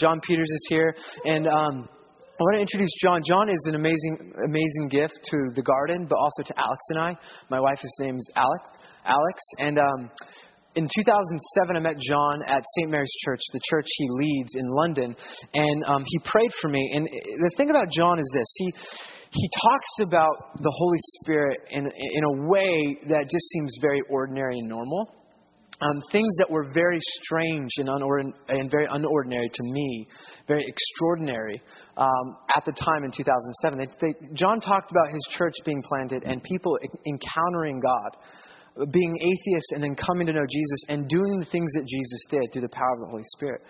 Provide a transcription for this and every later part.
John Peters is here. And um, I want to introduce John. John is an amazing, amazing gift to the garden, but also to Alex and I. My wife's name is Alex. Alex. And um, in 2007, I met John at St. Mary's Church, the church he leads in London, and um, he prayed for me. And the thing about John is this: he he talks about the Holy Spirit in in a way that just seems very ordinary and normal. Um, things that were very strange and, unordin- and very unordinary to me, very extraordinary um, at the time in 2007. They, they, John talked about his church being planted and people encountering God being atheists and then coming to know Jesus and doing the things that Jesus did through the power of the Holy Spirit.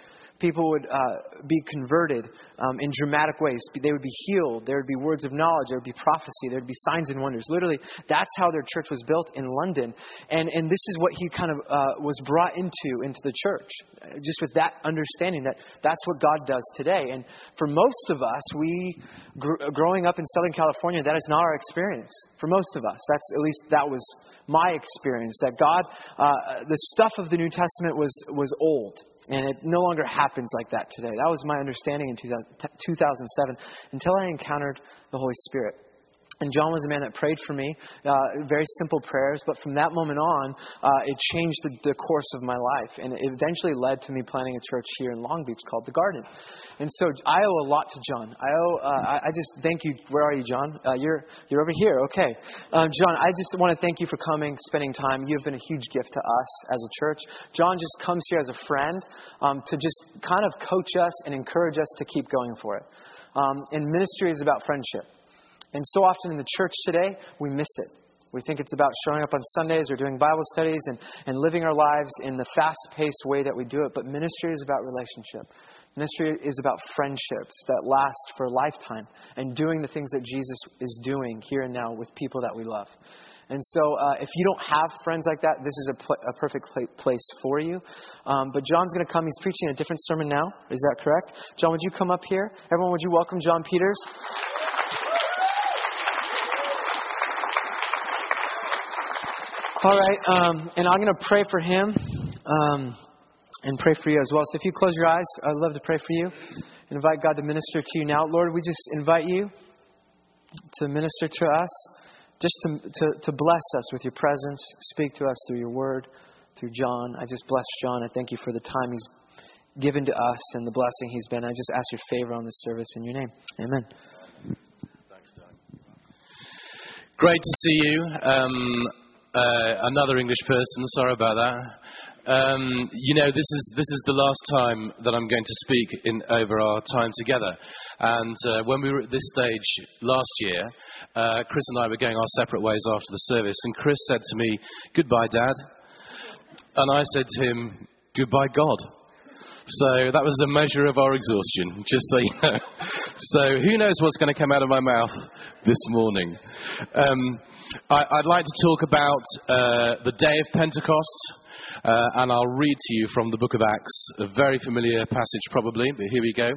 People would uh, be converted um, in dramatic ways. They would be healed. There would be words of knowledge. There would be prophecy. There would be signs and wonders. Literally, that's how their church was built in London. And, and this is what he kind of uh, was brought into, into the church. Just with that understanding that that's what God does today. And for most of us, we, gr- growing up in Southern California, that is not our experience. For most of us, that's at least that was my experience that God, uh, the stuff of the New Testament was, was old. And it no longer happens like that today. That was my understanding in 2007 until I encountered the Holy Spirit. And John was a man that prayed for me, uh, very simple prayers, but from that moment on, uh, it changed the, the, course of my life. And it eventually led to me planting a church here in Long Beach called The Garden. And so I owe a lot to John. I owe, uh, I, I, just thank you. Where are you, John? Uh, you're, you're over here. Okay. Um, John, I just want to thank you for coming, spending time. You have been a huge gift to us as a church. John just comes here as a friend um, to just kind of coach us and encourage us to keep going for it. Um, and ministry is about friendship. And so often in the church today, we miss it. We think it's about showing up on Sundays or doing Bible studies and, and living our lives in the fast paced way that we do it. But ministry is about relationship. Ministry is about friendships that last for a lifetime and doing the things that Jesus is doing here and now with people that we love. And so, uh, if you don't have friends like that, this is a, pl- a perfect pl- place for you. Um, but John's going to come. He's preaching a different sermon now. Is that correct? John, would you come up here? Everyone, would you welcome John Peters? All right, um, and I'm going to pray for him um, and pray for you as well. So if you close your eyes, I'd love to pray for you. And invite God to minister to you now. Lord, we just invite you to minister to us, just to, to, to bless us with your presence. Speak to us through your word, through John. I just bless John. I thank you for the time he's given to us and the blessing he's been. I just ask your favor on this service in your name. Amen. Thanks, Doug. Great to see you. Um, uh, another English person. Sorry about that. Um, you know, this is this is the last time that I'm going to speak in over our time together. And uh, when we were at this stage last year, uh, Chris and I were going our separate ways after the service, and Chris said to me, "Goodbye, Dad," and I said to him, "Goodbye, God." So that was a measure of our exhaustion, just so you know. So who knows what's going to come out of my mouth this morning? Um, I, would like to talk about uh, the day of Pentecost, uh, and I'll read to you from the book of Acts, a very familiar passage probably, but here we go.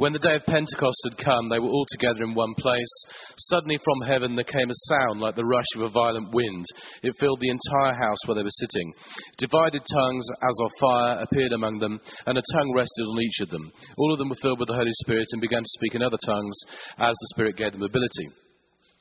When the day of Pentecost had come, they were all together in one place. Suddenly from heaven there came a sound like the rush of a violent wind. It filled the entire house where they were sitting. Divided tongues as of fire appeared among them, and a tongue rested on each of them. All of them were filled with the Holy Spirit and began to speak in other tongues as the Spirit gave them ability.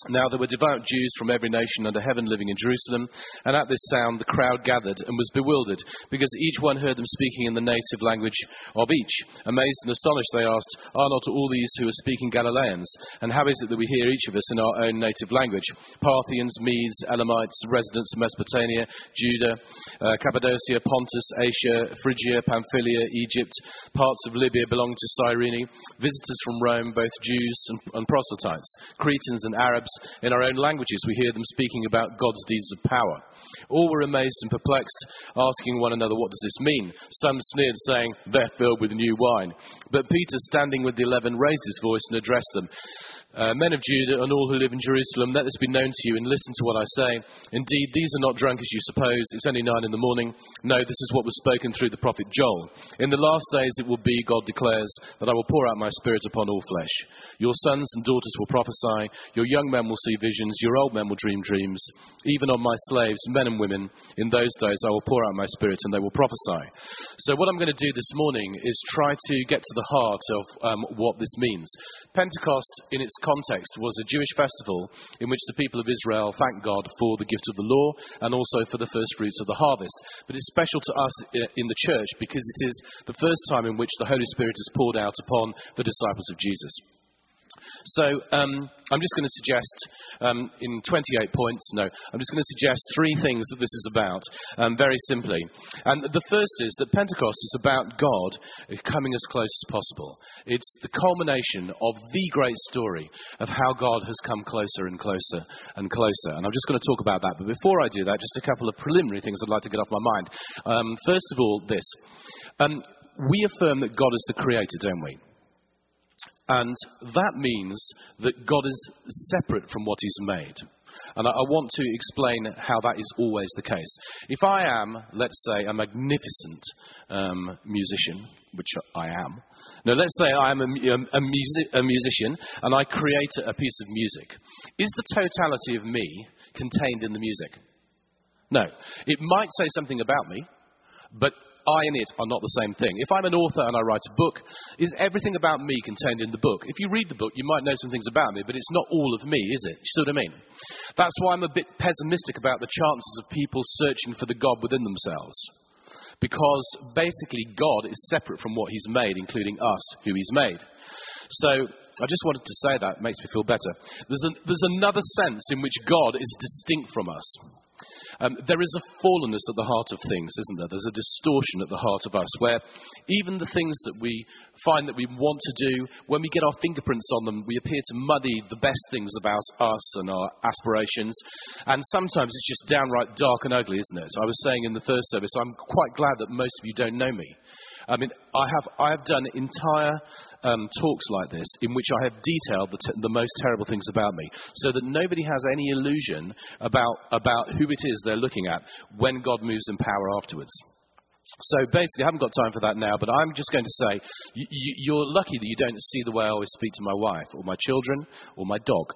Now there were devout Jews from every nation under heaven living in Jerusalem, and at this sound the crowd gathered and was bewildered, because each one heard them speaking in the native language of each. Amazed and astonished, they asked, Are not all these who are speaking Galileans? And how is it that we hear each of us in our own native language? Parthians, Medes, Elamites, residents of Mesopotamia, Judah, uh, Cappadocia, Pontus, Asia, Phrygia, Pamphylia, Egypt, parts of Libya belonging to Cyrene, visitors from Rome, both Jews and, and proselytes, Cretans and Arabs in our own languages, we hear them speaking about God's deeds of power. All were amazed and perplexed, asking one another, What does this mean? Some sneered, saying, They're filled with new wine. But Peter, standing with the eleven, raised his voice and addressed them. Uh, men of Judah and all who live in Jerusalem, let this be known to you and listen to what I say. Indeed, these are not drunk as you suppose. It's only nine in the morning. No, this is what was spoken through the prophet Joel. In the last days it will be, God declares, that I will pour out my spirit upon all flesh. Your sons and daughters will prophesy. Your young men will see visions. Your old men will dream dreams. Even on my slaves, men and women, in those days I will pour out my spirit and they will prophesy. So, what I'm going to do this morning is try to get to the heart of um, what this means. Pentecost, in its context was a Jewish festival in which the people of Israel thanked God for the gift of the law and also for the first fruits of the harvest. But it's special to us in the church because it is the first time in which the Holy Spirit is poured out upon the disciples of Jesus. So um, I'm just going to suggest, um, in 28 points, no, I'm just going to suggest three things that this is about, um, very simply. And the first is that Pentecost is about God coming as close as possible. It's the culmination of the great story of how God has come closer and closer and closer. And I'm just going to talk about that. But before I do that, just a couple of preliminary things I'd like to get off my mind. Um, first of all, this. Um, we affirm that God is the creator, don't we? And that means that God is separate from what He's made. And I, want to explain how that is always the case. If I am, let's say, a magnificent um, musician, which I am, now let's say I am a, a, music, a musician and I create a piece of music, is the totality of me contained in the music? No. It might say something about me, but I and it are not the same thing. If I'm an author and I write a book, is everything about me contained in the book? If you read the book, you might know some things about me, but it's not all of me, is it? You see what I mean? That's why I'm a bit pessimistic about the chances of people searching for the God within themselves. Because basically, God is separate from what He's made, including us, who He's made. So, I just wanted to say that. It makes me feel better. There's, a, there's another sense in which God is distinct from us. Um, there is a fallenness at the heart of things, isn't there? There's a distortion at the heart of us where even the things that we find that we want to do, when we get our fingerprints on them, we appear to muddy the best things about us and our aspirations. And sometimes it's just downright dark and ugly, isn't it? So I was saying in the first service, I'm quite glad that most of you don't know me. I mean, I have, I have done entire um, talks like this in which I have detailed the, t- the most terrible things about me so that nobody has any illusion about, about who it is they're looking at when God moves in power afterwards. So basically, I haven't got time for that now, but I'm just going to say you're lucky that you don't see the way I always speak to my wife or my children or my dog.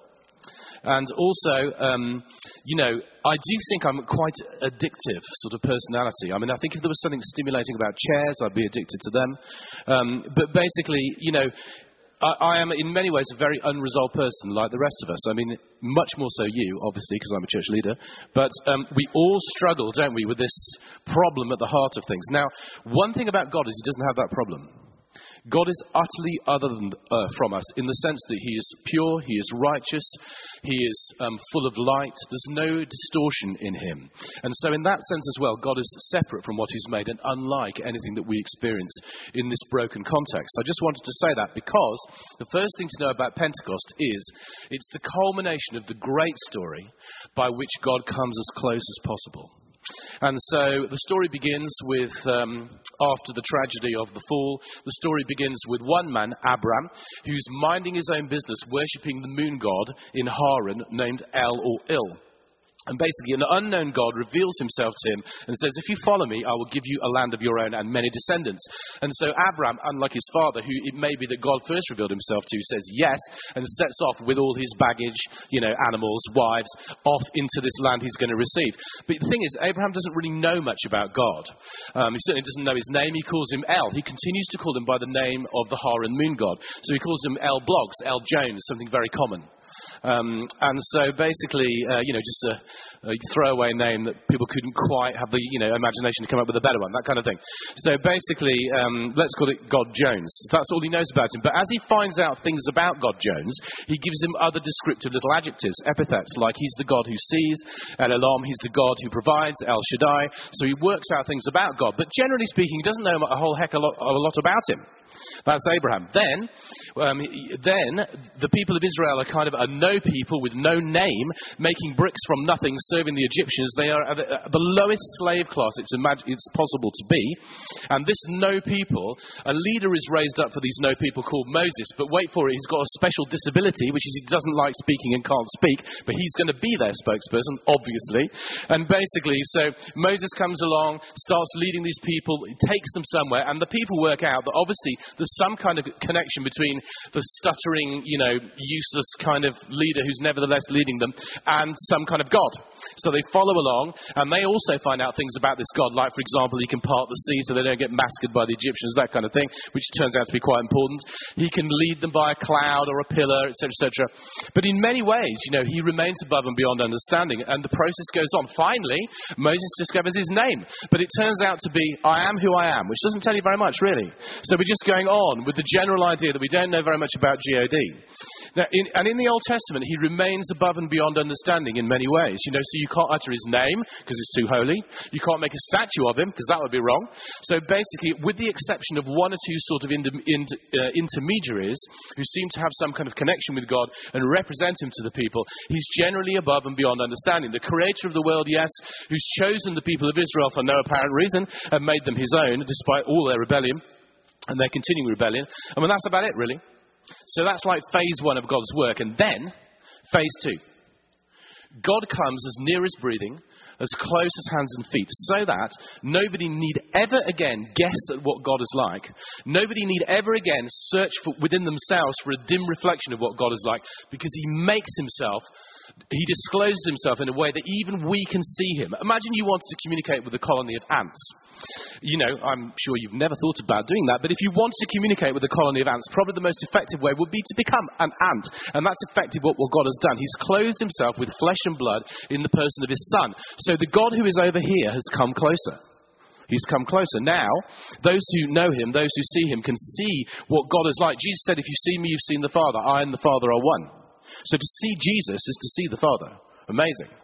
And also, um, you know, I do think I'm quite addictive sort of personality. I mean, I think if there was something stimulating about chairs, I'd be addicted to them. Um, but basically, you know, I, I, am in many ways a very unresolved person, like the rest of us. I mean, much more so you, obviously, because I'm a church leader. But um, we all struggle, don't we, with this problem at the heart of things. Now, one thing about God is He doesn't have that problem. God is utterly other than, uh, from us in the sense that He is pure, He is righteous, He is um, full of light. There's no distortion in Him. And so, in that sense as well, God is separate from what He's made and unlike anything that we experience in this broken context. I just wanted to say that because the first thing to know about Pentecost is it's the culmination of the great story by which God comes as close as possible. And so the story begins with, um, after the tragedy of the fall, the story begins with one man, Abram, who's minding his own business, worshipping the moon god in Haran named El or Il. And basically, an unknown God reveals himself to him and says, If you follow me, I will give you a land of your own and many descendants. And so, Abram, unlike his father, who it may be that God first revealed himself to, says yes and sets off with all his baggage, you know, animals, wives, off into this land he's going to receive. But the thing is, Abraham doesn't really know much about God. Um, he certainly doesn't know his name. He calls him El. He continues to call him by the name of the Haran moon god. So he calls him El Blogs, El Jones, something very common. Um, and so basically, uh, you know, just a, a, throwaway name that people couldn't quite have the, you know, imagination to come up with a better one, that kind of thing. So basically, um, let's call it God Jones. That's all he knows about him. But as he finds out things about God Jones, he gives him other descriptive little adjectives, epithets, like he's the God who sees, El Elam, he's the God who provides, El Shaddai. So he works out things about God. But generally speaking, he doesn't know a whole heck a lot, a lot about him. That's Abraham. Then, um, then the people of Israel are kind of a no people with no name, making bricks from nothing, serving the Egyptians. They are the, lowest slave class it's, imag- it's possible to be. And this no people, a leader is raised up for these no people called Moses. But wait for it, he's got a special disability, which is he doesn't like speaking and can't speak, but he's going to be their spokesperson, obviously. And basically, so Moses comes along, starts leading these people, takes them somewhere, and the people work out that obviously there's some kind of connection between the stuttering, you know, useless kind of leader who's nevertheless leading them and some kind of God. So they follow along, and they also find out things about this God, like, for example, he can part the sea so they don't get massacred by the Egyptians, that kind of thing, which turns out to be quite important. He can lead them by a cloud or a pillar, etc., etc. But in many ways, you know, he remains above and beyond understanding, and the process goes on. Finally, Moses discovers his name, but it turns out to be, I am who I am, which doesn't tell you very much, really. So we're just going on with the general idea that we don't know very much about God. Now, in, and in the Old Testament, he remains above and beyond understanding in many ways. You know, so you can't utter his name because it's too holy. You can't make a statue of him because that would be wrong. So basically, with the exception of one or two sort of inter, inter, uh, intermediaries who seem to have some kind of connection with God and represent him to the people, he's generally above and beyond understanding. The creator of the world, yes, who's chosen the people of Israel for no apparent reason and made them his own despite all their rebellion and their continuing rebellion. I mean, that's about it, really. So that's like phase one of God's work. And then, phase two. God comes as near as breathing, as close as hands and feet, so that nobody need ever again guess at what God is like. Nobody need ever again search for, within themselves for a dim reflection of what God is like, because He makes Himself he discloses himself in a way that even we can see him. Imagine you wanted to communicate with a colony of ants. You know, I'm sure you've never thought about doing that, but if you wanted to communicate with a colony of ants, probably the most effective way would be to become an ant. And that's effectively what, what God has done. He's clothed himself with flesh and blood in the person of his son. So the God who is over here has come closer. He's come closer. Now, those who know him, those who see him, can see what God is like. Jesus said, If you see me, you've seen the Father. I and the Father are one. So to see Jesus is to see the Father. Amazing.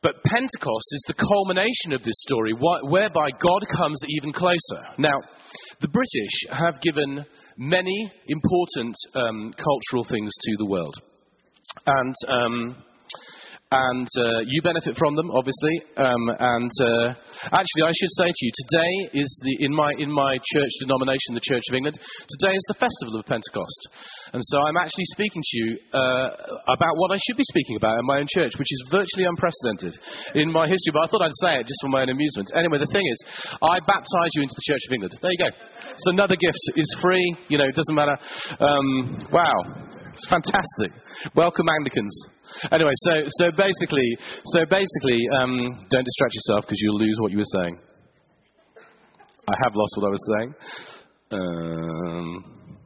But Pentecost is the culmination of this story, whereby God comes even closer. Now, the British have given many important um, cultural things to the world. And um, and uh, you benefit from them, obviously. Um, and uh, actually, I should say to you, today is the in my in my church denomination, the Church of England. Today is the festival of Pentecost, and so I'm actually speaking to you uh, about what I should be speaking about in my own church, which is virtually unprecedented in my history. But I thought I'd say it just for my own amusement. Anyway, the thing is, I baptize you into the Church of England. There you go. It's another gift. It's free. You know, it doesn't matter. Um, wow, it's fantastic. Welcome, Anglicans. Anyway, so, so basically, so basically um, don't distract yourself because you'll lose what you were saying. I have lost what I was saying. Um,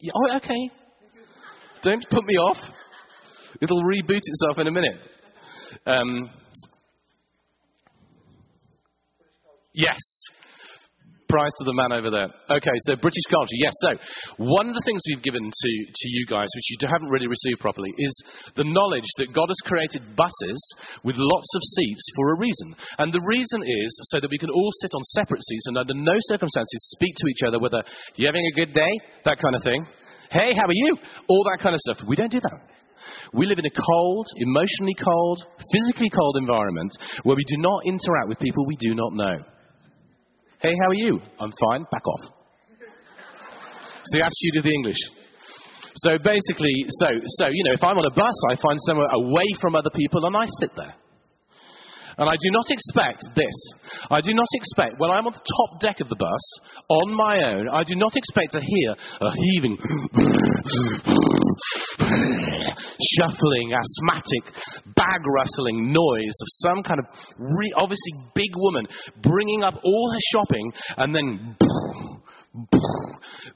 yeah, oh, okay. Don't put me off. It'll reboot itself in a minute. Um, yes prize to the man over there. Okay, so British culture. Yes, so one of the things we've given to, to you guys, which you haven't really received properly, is the knowledge that God has created buses with lots of seats for a reason. And the reason is so that we can all sit on separate seats and under no circumstances speak to each other, whether you're having a good day, that kind of thing. Hey, how are you? All that kind of stuff. We don't do that. We live in a cold, emotionally cold, physically cold environment where we do not interact with people we do not know. Hey, how are you? I'm fine. Back off. It's the attitude of the English. So basically, so, so, you know, if I'm on a bus, I find somewhere away from other people and I sit there. And I do not expect this. I do not expect, when I'm on the top deck of the bus, on my own, I do not expect to hear a heaving, shuffling, asthmatic, bag rustling noise of some kind of re- obviously big woman bringing up all her shopping and then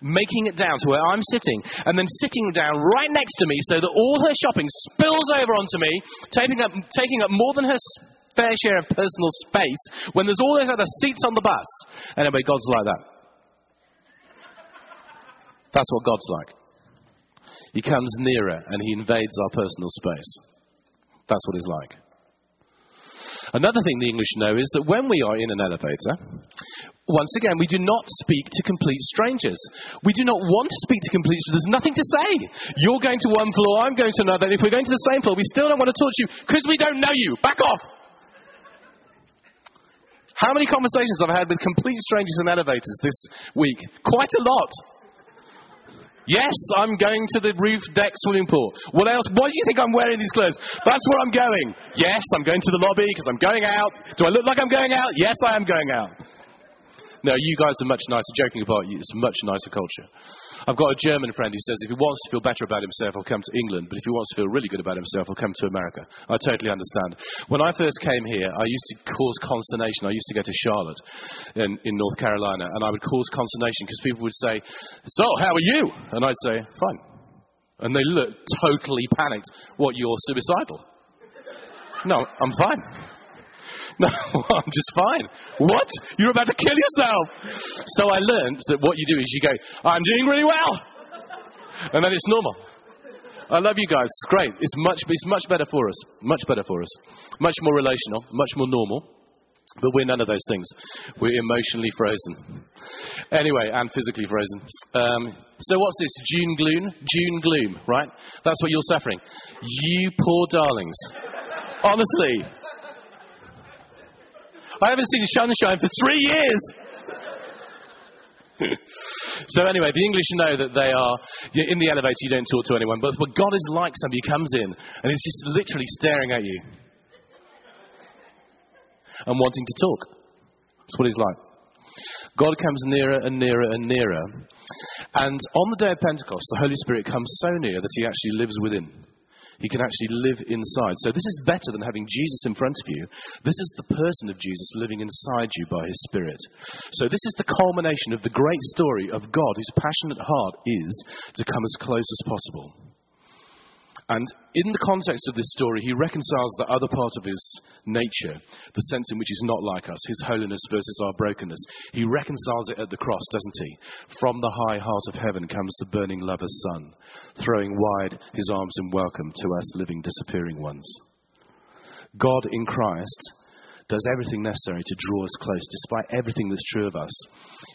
making it down to where I'm sitting, and then sitting down right next to me so that all her shopping spills over onto me, taking up, taking up more than her fair share of personal space when there's all those other seats on the bus. Anyway, God's like that. That's what God's like. He comes nearer and he invades our personal space. That's what he's like. Another thing the English know is that when we are in an elevator, once again, we do not speak to complete strangers. We do not want to speak to complete strangers. There's nothing to say. You're going to one floor, I'm going to another, and if we're going to the same floor, we still don't want to talk to you because we don't know you. Back off! How many conversations have I had with complete strangers in elevators this week? Quite a lot. Yes, I'm going to the roof deck swimming pool. What else? Why do you think I'm wearing these clothes? That's where I'm going. Yes, I'm going to the lobby because I'm going out. Do I look like I'm going out? Yes, I am going out. No, you guys are much nicer. Joking apart, it's a much nicer culture. I've got a German friend who says if he wants to feel better about himself, he'll come to England, but if he wants to feel really good about himself, he'll come to America. I totally understand. When I first came here, I used to cause consternation. I used to go to Charlotte in, in North Carolina, and I would cause consternation because people would say, So, how are you? And I'd say, Fine. And they looked totally panicked. What, you're suicidal? No, I'm fine. No, I'm just fine. What? You're about to kill yourself. So I learned that what you do is you go, I'm doing really well. And then it's normal. I love you guys. It's great. It's much, it's much better for us. Much better for us. Much more relational, much more normal. But we're none of those things. We're emotionally frozen. Anyway, and physically frozen. Um, so what's this? June gloom? June gloom, right? That's what you're suffering. You poor darlings. Honestly, I haven't seen sunshine for three years. so anyway, the English know that they are in the elevator. You don't talk to anyone, but what God is like, somebody comes in and is just literally staring at you and wanting to talk. That's what He's like. God comes nearer and nearer and nearer, and on the day of Pentecost, the Holy Spirit comes so near that He actually lives within. He can actually live inside. So this is better than having Jesus in front of you. This is the person of Jesus living inside you by his Spirit. So this is the culmination of the great story of God whose passionate heart is to come as close as possible. And in the context of this story, he reconciles the other part of his nature, the sense in which he's not like us, his holiness versus our brokenness. He reconciles it at the cross, doesn't he? From the high heart of heaven comes the burning lover's son, throwing wide his arms in welcome to us living, disappearing ones. God in Christ does everything necessary to draw us close, despite everything that's true of us.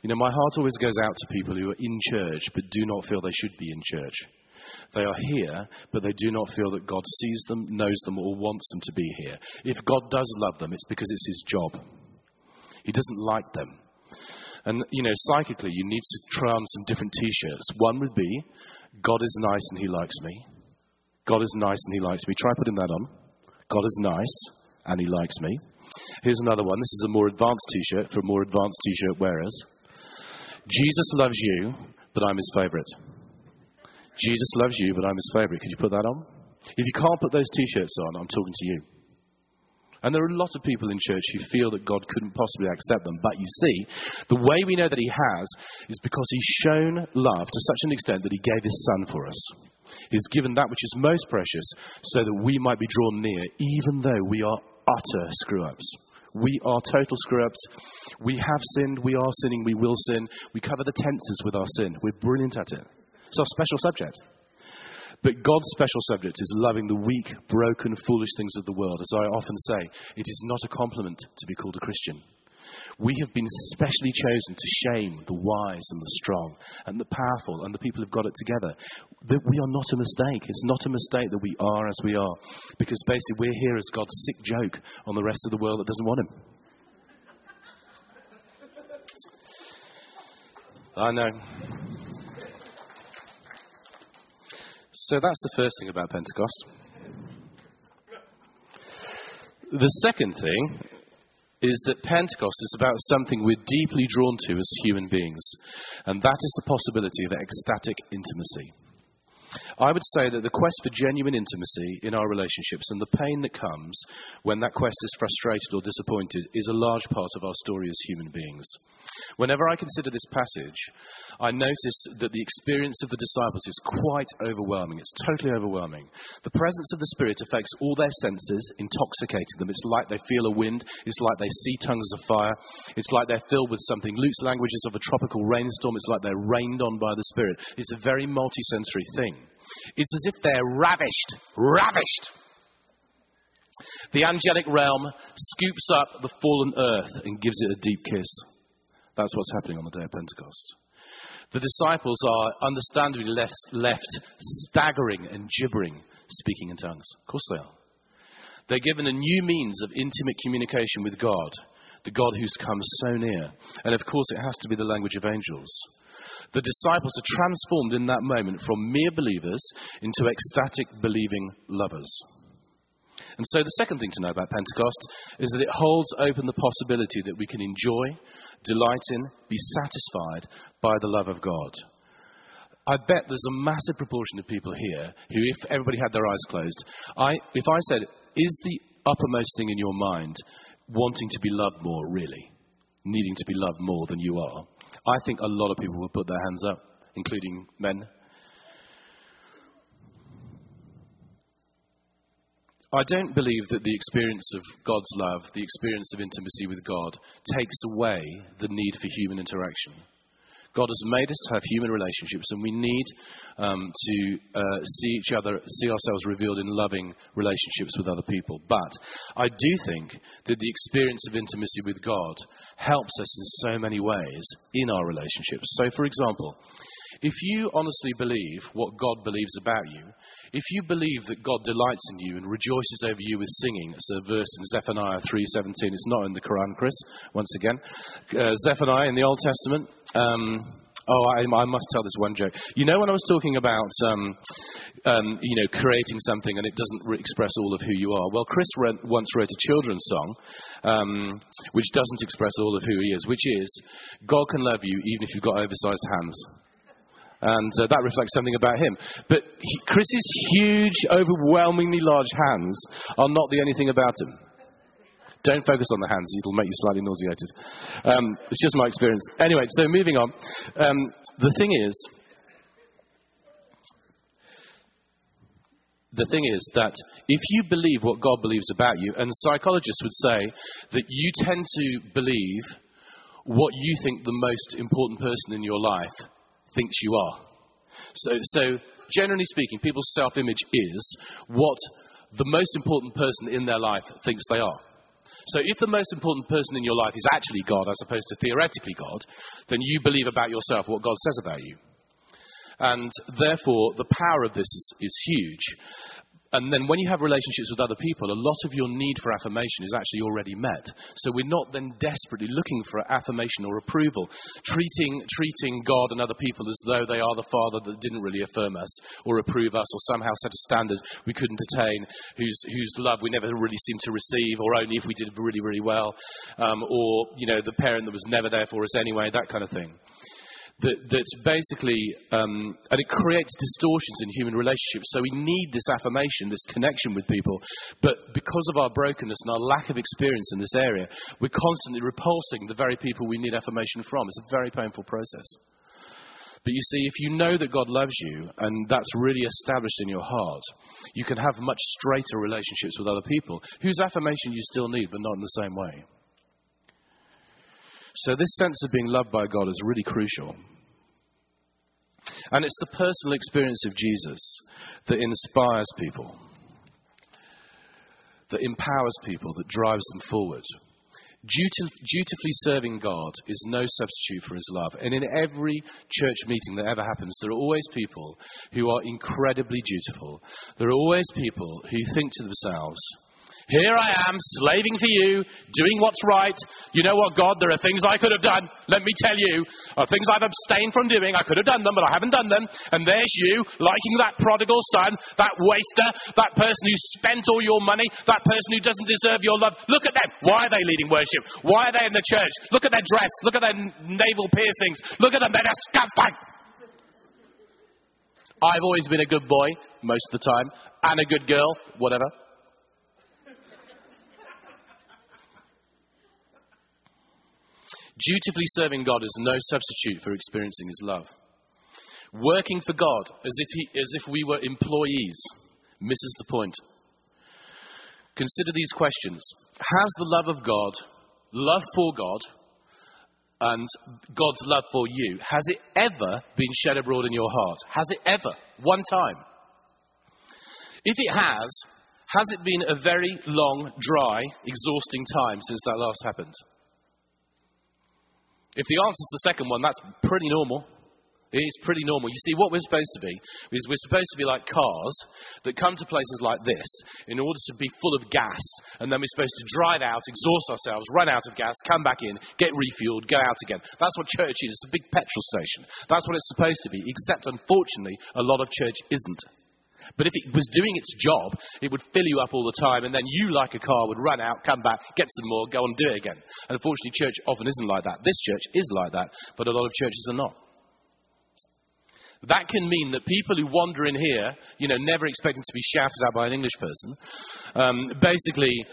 You know, my heart always goes out to people who are in church but do not feel they should be in church. They are here, but they do not feel that God sees them, knows them, or wants them to be here. If God does love them, it's because it's His job. He doesn't like them. And, you know, psychically, you need to try on some different t shirts. One would be, God is nice and He likes me. God is nice and He likes me. Try putting that on. God is nice and He likes me. Here's another one. This is a more advanced t shirt for more advanced t shirt wearers. Jesus loves you, but I'm His favorite. Jesus loves you, but I'm his favorite. Could you put that on? If you can't put those t shirts on, I'm talking to you. And there are a lot of people in church who feel that God couldn't possibly accept them. But you see, the way we know that He has is because He's shown love to such an extent that He gave His Son for us. He's given that which is most precious so that we might be drawn near, even though we are utter screw ups. We are total screw ups. We have sinned. We are sinning. We will sin. We cover the tenses with our sin. We're brilliant at it. It's our special subject. But God's special subject is loving the weak, broken, foolish things of the world. As I often say, it is not a compliment to be called a Christian. We have been specially chosen to shame the wise and the strong and the powerful and the people who've got it together. That we are not a mistake. It's not a mistake that we are as we are. Because basically, we're here as God's sick joke on the rest of the world that doesn't want Him. I know. So that's the first thing about Pentecost. The second thing is that Pentecost is about something we're deeply drawn to as human beings, and that is the possibility of ecstatic intimacy. I would say that the quest for genuine intimacy in our relationships and the pain that comes when that quest is frustrated or disappointed is a large part of our story as human beings. Whenever I consider this passage, I notice that the experience of the disciples is quite overwhelming. It's totally overwhelming. The presence of the Spirit affects all their senses, intoxicating them. It's like they feel a wind. It's like they see tongues of fire. It's like they're filled with something. Luke's language is of a tropical rainstorm. It's like they're rained on by the Spirit. It's a very multisensory thing. It's as if they're ravished, ravished. The angelic realm scoops up the fallen earth and gives it a deep kiss. That's what's happening on the day of Pentecost. The disciples are understandably left, left staggering and gibbering, speaking in tongues. Of course they are. They're given a new means of intimate communication with God, the God who's come so near. And of course, it has to be the language of angels. The disciples are transformed in that moment from mere believers into ecstatic, believing lovers. And so, the second thing to know about Pentecost is that it holds open the possibility that we can enjoy, delight in, be satisfied by the love of God. I bet there's a massive proportion of people here who, if everybody had their eyes closed, I, if I said, Is the uppermost thing in your mind wanting to be loved more, really? Needing to be loved more than you are? I think a lot of people will put their hands up, including men. I don't believe that the experience of God's love, the experience of intimacy with God, takes away the need for human interaction. God has made us to have human relationships, and we need um, to uh, see each other, see ourselves revealed in loving relationships with other people. But I do think that the experience of intimacy with God helps us in so many ways in our relationships. So, for example, if you honestly believe what God believes about you, if you believe that God delights in you and rejoices over you with singing, it's a verse in Zephaniah 3:17. It's not in the Quran, Chris. Once again, uh, Zephaniah in the Old Testament. Um, oh, I, I, must tell this one joke. You know when I was talking about, um, um, you know, creating something and it doesn't re- express all of who you are. Well, Chris re- once wrote a children's song um, which doesn't express all of who he is, which is, God can love you even if you've got oversized hands and uh, that reflects something about him. But he, Chris's huge, overwhelmingly large hands are not the only thing about him. Don't focus on the hands, it'll make you slightly nauseated. Um, it's just my experience. Anyway, so moving on. Um, the thing is, the thing is that if you believe what God believes about you, and psychologists would say that you tend to believe what you think the most important person in your life thinks you are. So, so generally speaking, people's self image is what the most important person in their life thinks they are. So if the most important person in your life is actually God as opposed to theoretically God, then you believe about yourself what God says about you. And therefore, the power of this is, is huge. And then when you have relationships with other people, a lot of your need for affirmation is actually already met. So we're not then desperately looking for affirmation or approval, treating, treating God and other people as though they are the Father that didn't really affirm us or approve us or somehow set a standard we couldn't attain, whose, whose love we never really seemed to receive, or only if we did really, really well, um, or, you know, the parent that was never there for us anyway, that kind of thing that, that basically, um, and it creates distortions in human relationships. So we need this affirmation, this connection with people. But because of our brokenness and our lack of experience in this area, we're constantly repulsing the very people we need affirmation from. It's a very painful process. But you see, if you know that God loves you and that's really established in your heart, you can have much straighter relationships with other people whose affirmation you still need, but not in the same way. So, this sense of being loved by God is really crucial. And it's the personal experience of Jesus that inspires people, that empowers people, that drives them forward. dutifully serving God is no substitute for his love. And in every church meeting that ever happens, there are always people who are incredibly dutiful. There are always people who think to themselves, here I am, slaving for you, doing what's right. You know what, God? There are things I could have done. Let me tell you, are things I've abstained from doing. I could have done them, but I haven't done them. And there's you, liking that prodigal son, that waster, that person who spent all your money, that person who doesn't deserve your love. Look at them. Why are they leading worship? Why are they in the church? Look at their dress. Look at their navel piercings. Look at them. They're disgusting. I've always been a good boy, most of the time, and a good girl, whatever. Dutifully serving God is no substitute for experiencing His love. Working for God as if, he, as if we were employees misses the point. Consider these questions Has the love of God, love for God, and God's love for you, has it ever been shed abroad in your heart? Has it ever? One time? If it has, has it been a very long, dry, exhausting time since that last happened? If the answer is the second one, that's pretty normal. It's pretty normal. You see, what we're supposed to be is we're supposed to be like cars that come to places like this in order to be full of gas, and then we're supposed to drive out, exhaust ourselves, run out of gas, come back in, get refueled, go out again. That's what church is. It's a big petrol station. That's what it's supposed to be, except unfortunately, a lot of church isn't. But if it was doing its job, it would fill you up all the time, and then you, like a car, would run out, come back, get some more, go and do it again. And unfortunately, church often isn't like that. This church is like that, but a lot of churches are not. That can mean that people who wander in here, you know, never expecting to be shouted at by an English person, um, basically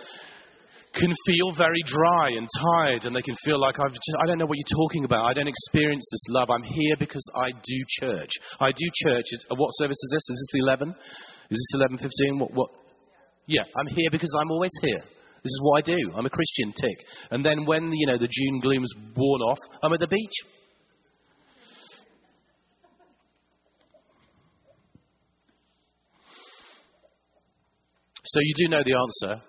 can feel very dry and tired, and they can feel like I've just, I don't know what you're talking about. I don't experience this love. I'm here because I do church. I do church. Uh, what service is this? Is this the 11? Is this 11:15? What? What? Yeah, I'm here because I'm always here. This is what I do. I'm a Christian. Tick. And then when you know the June gloom's worn off, I'm at the beach. So you do know the answer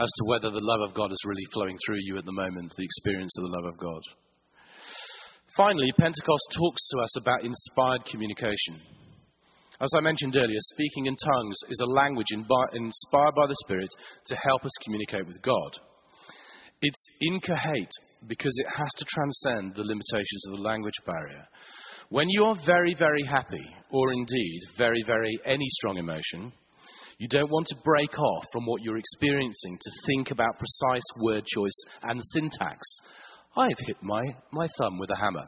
as to whether the love of God is really flowing through you at the moment, the experience of the love of God. Finally, Pentecost talks to us about inspired communication. As I mentioned earlier, speaking in tongues is a language inspired by the Spirit to help us communicate with God. It's incoherent because it has to transcend the limitations of the language barrier. When you are very, very happy, or indeed very, very any strong emotion, you don't want to break off from what you're experiencing to think about precise word choice and syntax. I've hit my, my thumb with a hammer.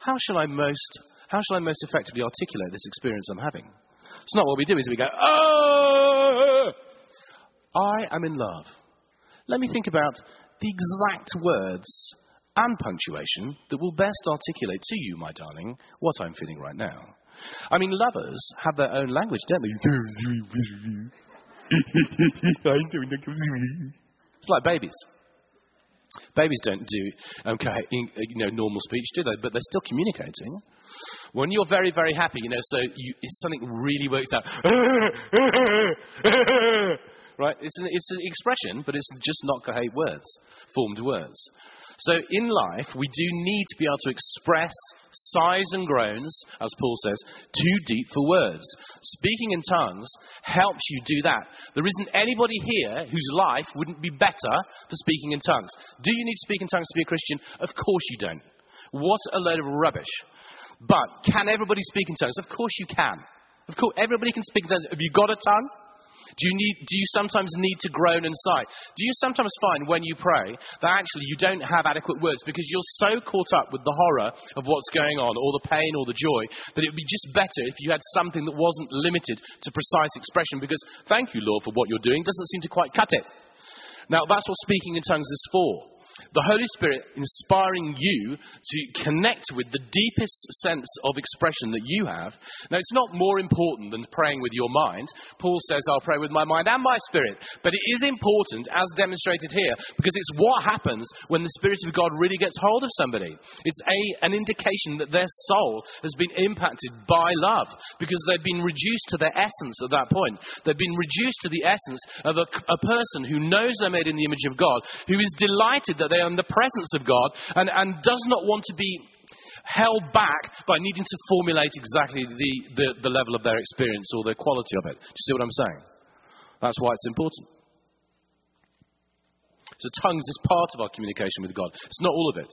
How shall I most how shall I most effectively articulate this experience I'm having? It's not what we do, is we go, oh, I am in love. Let me think about the exact words and punctuation that will best articulate to you, my darling, what I'm feeling right now. I mean, lovers have their own language, don't they? it's like babies. Babies don't do okay, you know, normal speech, do they? But they're still communicating. When you're very, very happy, you know, so you, something really works out, right? It's an, it's an expression, but it's just not coherent words, formed words. So in life, we do need to be able to express sighs and groans, as Paul says, too deep for words. Speaking in tongues helps you do that. There isn't anybody here whose life wouldn't be better for speaking in tongues. Do you need to speak in tongues to be a Christian? Of course you don't. What a load of rubbish. But can everybody speak in tongues? Of course you can. Of course, everybody can speak in tongues. Have you got a tongue? Do you, need, do you sometimes need to groan and sigh? Do you sometimes find when you pray that actually you don't have adequate words because you're so caught up with the horror of what's going on, or the pain, or the joy, that it would be just better if you had something that wasn't limited to precise expression because thank you, Lord, for what you're doing doesn't seem to quite cut it. Now, that's what speaking in tongues is for the Holy Spirit inspiring you to connect with the deepest sense of expression that you have. Now, it's not more important than praying with your mind. Paul says, I'll pray with my mind and my spirit. But it is important, as demonstrated here, because it's what happens when the Spirit of God really gets hold of somebody. It's a, an indication that their soul has been impacted by love, because they've been reduced to their essence at that point. They've been reduced to the essence of a, a person who knows they're made in the image of God, who is delighted that they are in the presence of God and, and does not want to be held back by needing to formulate exactly the, the, the level of their experience or the quality of it. Do you see what I'm saying? That's why it's important. So, tongues is part of our communication with God. It's not all of it.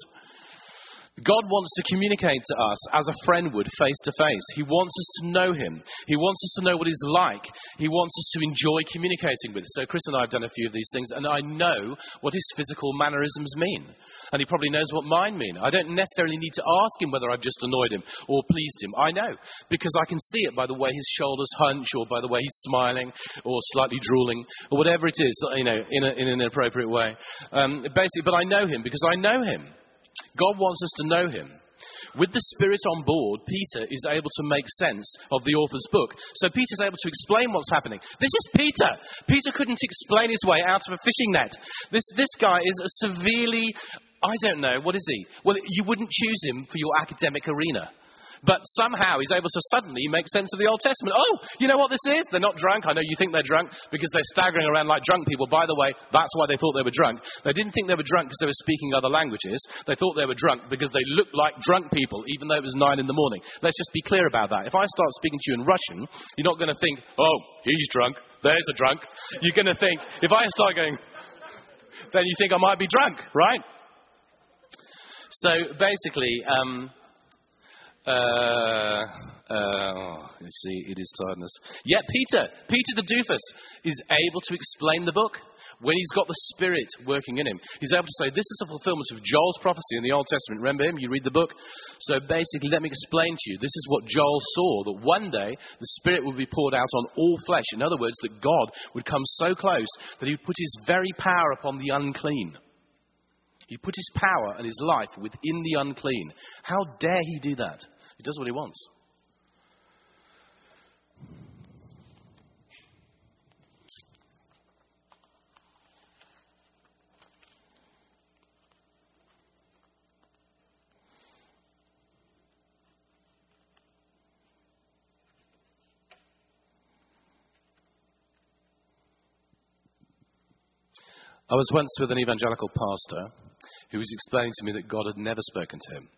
God wants to communicate to us as a friend would, face to face. He wants us to know Him. He wants us to know what He's like. He wants us to enjoy communicating with. So, Chris and I have done a few of these things, and I know what His physical mannerisms mean. And He probably knows what mine mean. I don't necessarily need to ask Him whether I've just annoyed Him or pleased Him. I know, because I can see it by the way His shoulders hunch, or by the way He's smiling, or slightly drooling, or whatever it is, you know, in, a, in an appropriate way. Um, basically, but I know Him because I know Him. God wants us to know him. With the Spirit on board, Peter is able to make sense of the author's book. So Peter's able to explain what's happening. This is Peter. Peter couldn't explain his way out of a fishing net. This, this guy is a severely, I don't know, what is he? Well, you wouldn't choose him for your academic arena But somehow he's able to suddenly make sense of the Old Testament. Oh, you know what this is? They're not drunk. I know you think they're drunk because they're staggering around like drunk people. By the way, that's why they thought they were drunk. They didn't think they were drunk because they were speaking other languages. They thought they were drunk because they looked like drunk people, even though it was nine in the morning. Let's just be clear about that. If I start speaking to you in Russian, you're not going to think, oh, he's drunk. There's a drunk. You're going to think, if I start going, then you think I might be drunk, right? So basically, um, uh, uh, you see, it is tiredness. Yet Peter, Peter the doofus, is able to explain the book when he's got the Spirit working in him. He's able to say, This is a fulfillment of Joel's prophecy in the Old Testament. Remember him? You read the book. So basically, let me explain to you. This is what Joel saw that one day the Spirit would be poured out on all flesh. In other words, that God would come so close that he would put his very power upon the unclean. He put his power and his life within the unclean. How dare he do that? He does what he wants. I was once with an evangelical pastor who was explaining to me that God had never spoken to him.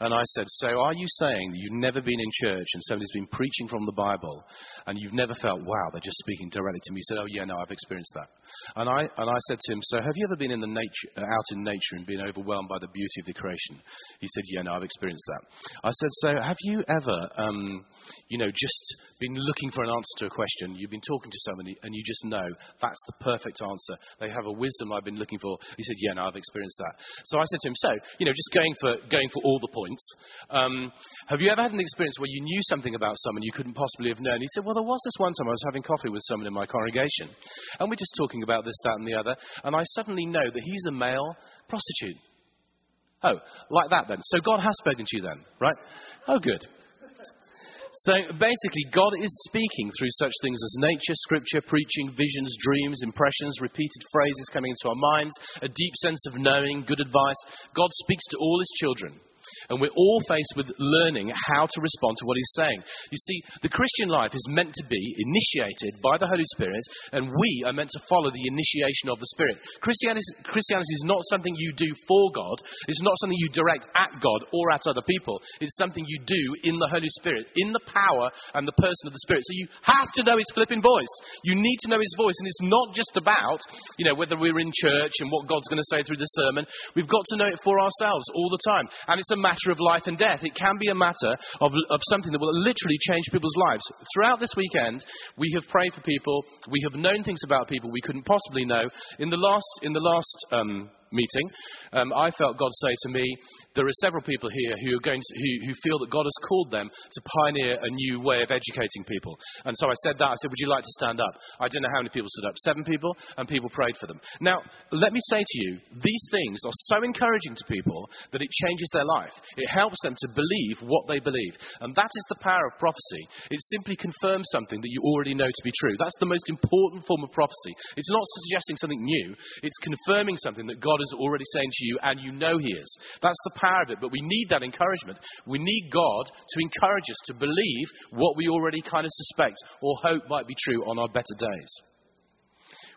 And I said, So are you saying that you've never been in church and somebody's been preaching from the Bible and you've never felt, wow, they're just speaking directly to me? He said, Oh, yeah, no, I've experienced that. And I, and I said to him, So have you ever been in the nature, uh, out in nature and been overwhelmed by the beauty of the creation? He said, Yeah, no, I've experienced that. I said, So have you ever, um, you know, just been looking for an answer to a question? You've been talking to somebody and you just know that's the perfect answer. They have a wisdom I've been looking for. He said, Yeah, no, I've experienced that. So I said to him, So, you know, just going for, going for all the points points. Um, have you ever had an experience where you knew something about someone you couldn't possibly have known? He said, Well, there was this one time I was having coffee with someone in my congregation, and we're just talking about this, that, and the other, and I suddenly know that he's a male prostitute. Oh, like that then. So God has spoken to you then, right? Oh, good. So basically, God is speaking through such things as nature, scripture, preaching, visions, dreams, impressions, repeated phrases coming into our minds, a deep sense of knowing, good advice. God speaks to all his children. And we're all faced with learning how to respond to what he's saying. You see, the Christian life is meant to be initiated by the Holy Spirit, and we are meant to follow the initiation of the Spirit. Christianity, Christianity is not something you do for God, it's not something you direct at God or at other people. It's something you do in the Holy Spirit, in the power and the person of the Spirit. So you have to know his flipping voice. You need to know his voice, and it's not just about, you know, whether we're in church and what God's going to say through the sermon. We've got to know it for ourselves all the time. And it's a matter of life and death. It can be a matter of, of something that will literally change people's lives. Throughout this weekend, we have prayed for people. We have known things about people we couldn't possibly know. In the last, in the last um, meeting, um, I felt God say to me, there are several people here who, are going to, who, who feel that God has called them to pioneer a new way of educating people. And so I said that. I said, Would you like to stand up? I don't know how many people stood up. Seven people, and people prayed for them. Now, let me say to you, these things are so encouraging to people that it changes their life. It helps them to believe what they believe. And that is the power of prophecy. It simply confirms something that you already know to be true. That's the most important form of prophecy. It's not suggesting something new, it's confirming something that God is already saying to you and you know He is. That's the power of it. But we need that encouragement. We need God to encourage us to believe what we already kind of suspect or hope might be true on our better days.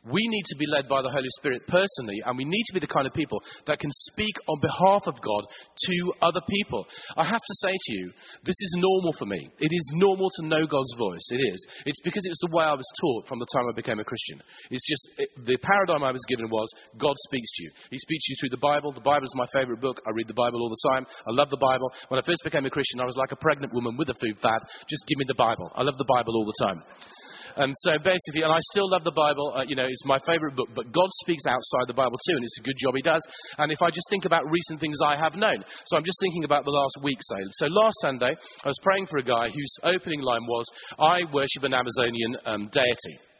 We need to be led by the Holy Spirit personally, and we need to be the kind of people that can speak on behalf of God to other people. I have to say to you, this is normal for me. It is normal to know God's voice. It is. It's because it's the way I was taught from the time I became a Christian. It's just it, the paradigm I was given was God speaks to you. He speaks to you through the Bible. The Bible is my favorite book. I read the Bible all the time. I love the Bible. When I first became a Christian, I was like a pregnant woman with a food fad. Just give me the Bible. I love the Bible all the time. And so basically, and I still love the Bible, uh, you know, it's my favorite book, but God speaks outside the Bible too, and it's a good job He does. And if I just think about recent things I have known, so I'm just thinking about the last week, say. So last Sunday, I was praying for a guy whose opening line was, I worship an Amazonian um, deity.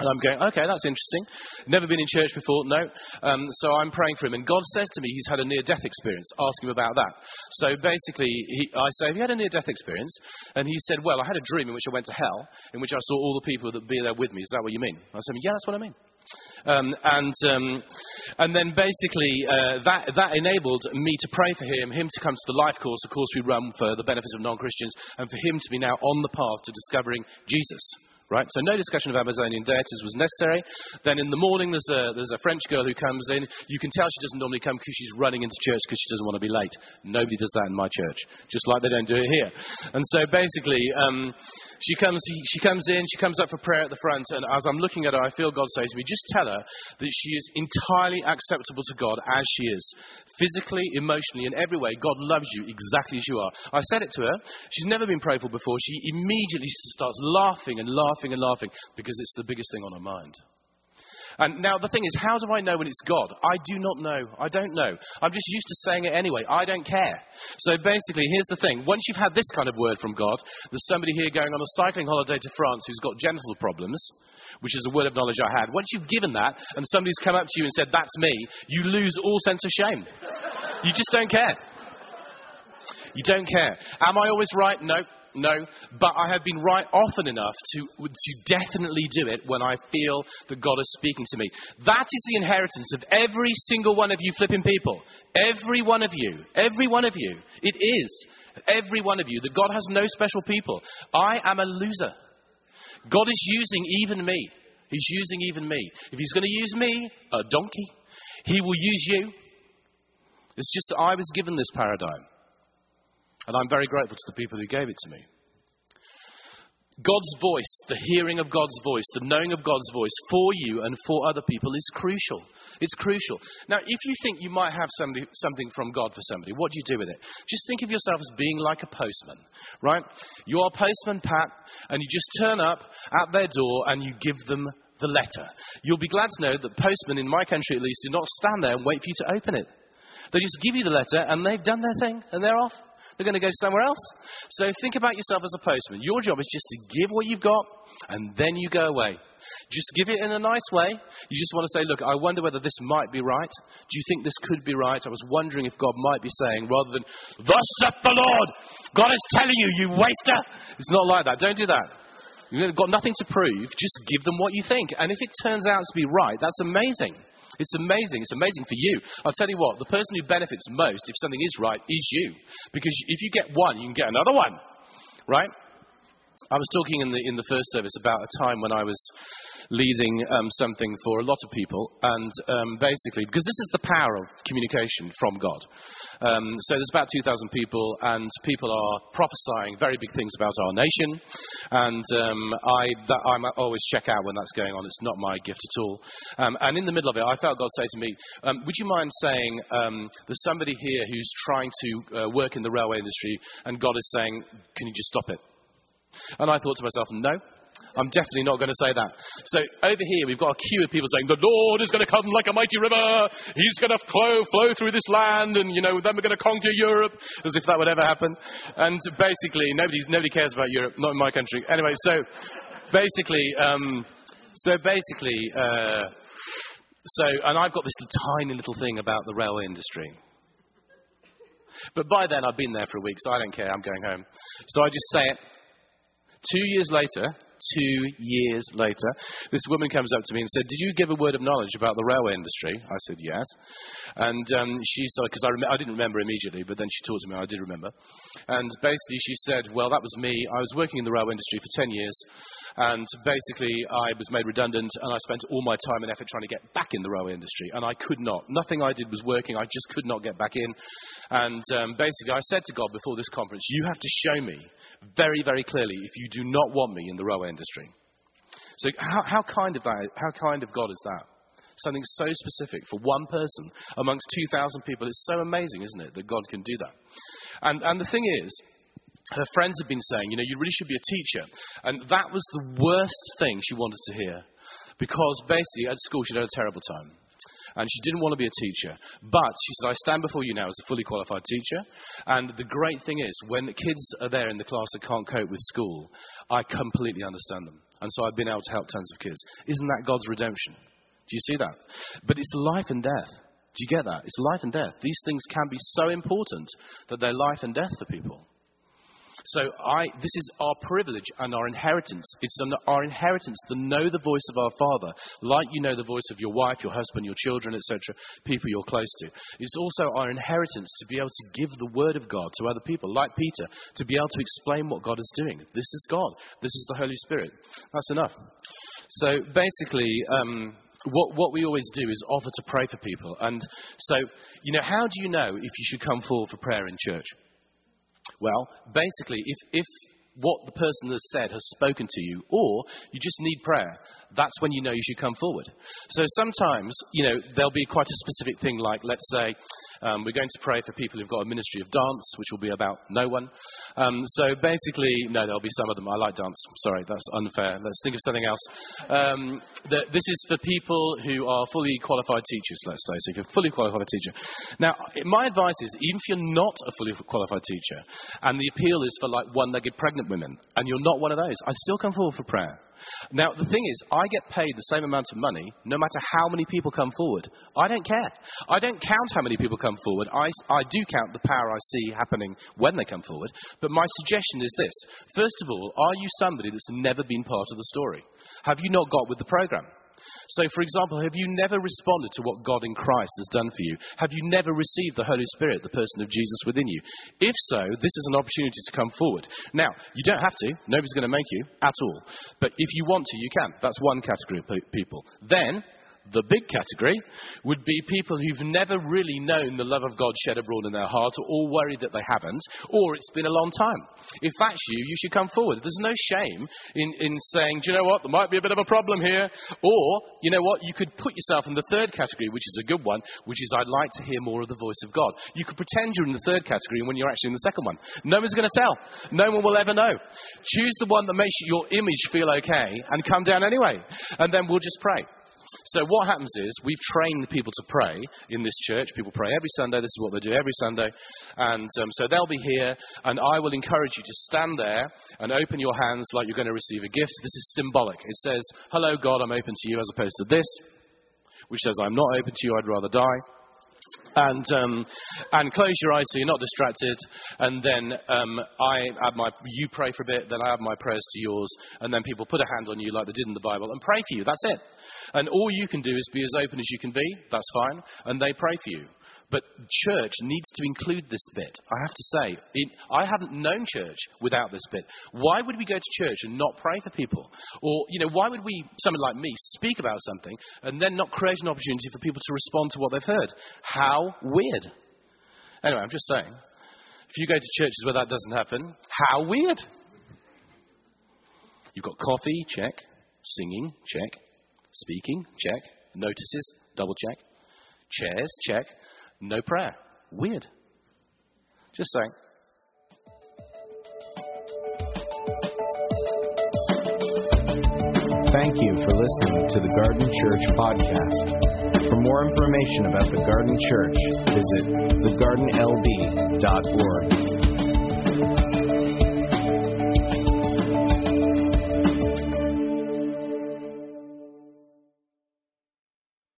And I'm going, okay, that's interesting. Never been in church before, no. Um, so I'm praying for him. And God says to me, he's had a near death experience. Ask him about that. So basically, he, I say, have you had a near death experience? And he said, well, I had a dream in which I went to hell, in which I saw all the people that be there with me. Is that what you mean? I said, yeah, that's what I mean. Um, and, um, and then basically uh, that, that enabled me to pray for him, him to come to the life course, of course we run for the benefit of non-Christians, and for him to be now on the path to discovering Jesus. Right? So no discussion of Amazonian deities was necessary. Then in the morning, there's a, there's a French girl who comes in. You can tell she doesn't normally come because she's running into church because she doesn't want to be late. Nobody does that in my church, just like they don't do it here. And so basically, um, she comes, she comes in, she comes up for prayer at the front, and as I'm looking at her, I feel God say to me, just tell her that she is entirely acceptable to God as she is. Physically, emotionally, in every way, God loves you exactly as you are. I said it to her. She's never been prayed for before. She immediately starts laughing and laughing and laughing because it's the biggest thing on her mind. And now the thing is, how do I know when it's God? I do not know. I don't know. I'm just used to saying it anyway. I don't care. So basically, here's the thing. Once you've had this kind of word from God, there's somebody here going on a cycling holiday to France who's got genital problems, which is a word of knowledge I had. Once you've given that, and somebody's come up to you and said, that's me, you lose all sense of shame. You just don't care. You don't care. Am I always right? No. No, but I have been right often enough to, to definitely do it when I feel that God is speaking to me. That is the inheritance of every single one of you flipping people. Every one of you. Every one of you. It is. Every one of you. That God has no special people. I am a loser. God is using even me. He's using even me. If He's going to use me, a donkey, He will use you. It's just that I was given this paradigm. And I'm very grateful to the people who gave it to me. God's voice, the hearing of God's voice, the knowing of God's voice for you and for other people is crucial. It's crucial. Now, if you think you might have somebody, something from God for somebody, what do you do with it? Just think of yourself as being like a postman, right? You are postman Pat, and you just turn up at their door and you give them the letter. You'll be glad to know that postmen, in my country at least, do not stand there and wait for you to open it. They just give you the letter and they've done their thing and they're off. They're going to go somewhere else. So think about yourself as a postman. Your job is just to give what you've got and then you go away. Just give it in a nice way. You just want to say, Look, I wonder whether this might be right. Do you think this could be right? I was wondering if God might be saying, rather than, Thus saith the Lord, God is telling you, you waster. It's not like that. Don't do that. You've got nothing to prove. Just give them what you think. And if it turns out to be right, that's amazing. It's amazing. It's amazing for you. I'll tell you what, the person who benefits most if something is right is you. Because if you get one, you can get another one. Right? I was talking in the, in the first service about a time when I was leading um, something for a lot of people, and um, basically, because this is the power of communication from God. Um, so there's about 2,000 people, and people are prophesying very big things about our nation, and um, I, that, I always check out when that's going on. It's not my gift at all. Um, and in the middle of it, I felt God say to me, um, Would you mind saying there's somebody here who's trying to uh, work in the railway industry, and God is saying, Can you just stop it? And I thought to myself, no, I'm definitely not going to say that. So over here, we've got a queue of people saying, the Lord is going to come like a mighty river. He's going to flow, flow through this land. And, you know, then we're going to conquer Europe, as if that would ever happen. And basically, nobody, nobody cares about Europe, not in my country. Anyway, so basically, um, so basically, uh, so, and I've got this tiny little thing about the railway industry. But by then, I've been there for a week, so I don't care. I'm going home. So I just say it. Two years later, two years later, this woman comes up to me and said, Did you give a word of knowledge about the railway industry? I said, Yes. And um, she said, because I, rem- I didn't remember immediately, but then she talked to me, I did remember. And basically, she said, Well, that was me. I was working in the railway industry for 10 years. And basically, I was made redundant, and I spent all my time and effort trying to get back in the railway industry. And I could not. Nothing I did was working. I just could not get back in. And um, basically, I said to God before this conference, You have to show me very, very clearly if you do not want me in the railway industry. So, how, how, kind of that, how kind of God is that? Something so specific for one person amongst 2,000 people. It's so amazing, isn't it, that God can do that? And, and the thing is, her friends had been saying, you know, you really should be a teacher. And that was the worst thing she wanted to hear. Because basically, at school, she'd had a terrible time and she didn't want to be a teacher. But she said, I stand before you now as a fully qualified teacher. And the great thing is, when the kids are there in the class that can't cope with school, I completely understand them. And so I've been able to help tons of kids. Isn't that God's redemption? Do you see that? But it's life and death. Do you get that? It's life and death. These things can be so important that they're life and death for people. So I, this is our privilege and our inheritance. It's our inheritance to know the voice of our Father, like you know the voice of your wife, your husband, your children, etc., people you're close to. It's also our inheritance to be able to give the word of God to other people, like Peter, to be able to explain what God is doing. This is God. This is the Holy Spirit. That's enough. So basically, um, what, what we always do is offer to pray for people. And so, you know, how do you know if you should come forward for prayer in church? Well, basically, if, if what the person has said has spoken to you, or you just need prayer, that's when you know you should come forward. So sometimes, you know, there'll be quite a specific thing like, let's say, um, we're going to pray for people who've got a ministry of dance, which will be about no one. Um, so basically, no, there'll be some of them. I like dance. Sorry, that's unfair. Let's think of something else. Um, this is for people who are fully qualified teachers, let's say. So if you're a fully qualified teacher. Now, my advice is, even if you're not a fully qualified teacher, and the appeal is for like one-legged pregnant women, and you're not one of those, I still come forward for prayer. Now, the thing is, I get paid the same amount of money no matter how many people come forward. I don't care. I don't count how many people come forward. I, I do count the power I see happening when they come forward. But my suggestion is this. First of all, are you somebody that's never been part of the story? Have you not got with the program? So, for example, have you never responded to what God in Christ has done for you? Have you never received the Holy Spirit, the person of Jesus within you? If so, this is an opportunity to come forward. Now, you don't have to. Nobody's going to make you at all. But if you want to, you can. That's one category of people. Then, the big category would be people who've never really known the love of God shed abroad in their heart, or all worried that they haven't, or it's been a long time. If that's you, you should come forward. There's no shame in, in saying, do you know what, there might be a bit of a problem here. Or, you know what, you could put yourself in the third category, which is a good one, which is I'd like to hear more of the voice of God. You could pretend you're in the third category when you're actually in the second one. No one's going to tell. No one will ever know. Choose the one that makes your image feel okay and come down anyway. And then we'll just pray. So what happens is we've trained the people to pray in this church. People pray every Sunday. This is what they do every Sunday. And um, so they'll be here, and I will encourage you to stand there and open your hands like you're going to receive a gift. This is symbolic. It says, Hello, God, I'm open to you, as opposed to this, which says, I'm not open to you, I'd rather die and um, and close your eyes so you're not distracted. And then um, I add my you pray for a bit, then I add my prayers to yours, and then people put a hand on you like they did in the Bible and pray for you. That's it. And all you can do is be as open as you can be. That's fine. And they pray for you. But church needs to include this bit. I have to say, it, I haven't known church without this bit. Why would we go to church and not pray for people? Or, you know, why would we, someone like me, speak about something and then not create an opportunity for people to respond to what they've heard? How weird. Anyway, I'm just saying, if you go to churches where that doesn't happen, how weird. You've got coffee, check. Singing, check. Speaking, check. Notices, double check. Chairs, check. No prayer. Weird. Just saying. Thank you for listening to the Garden Church podcast. For more information about the Garden Church, visit thegardenlb.org.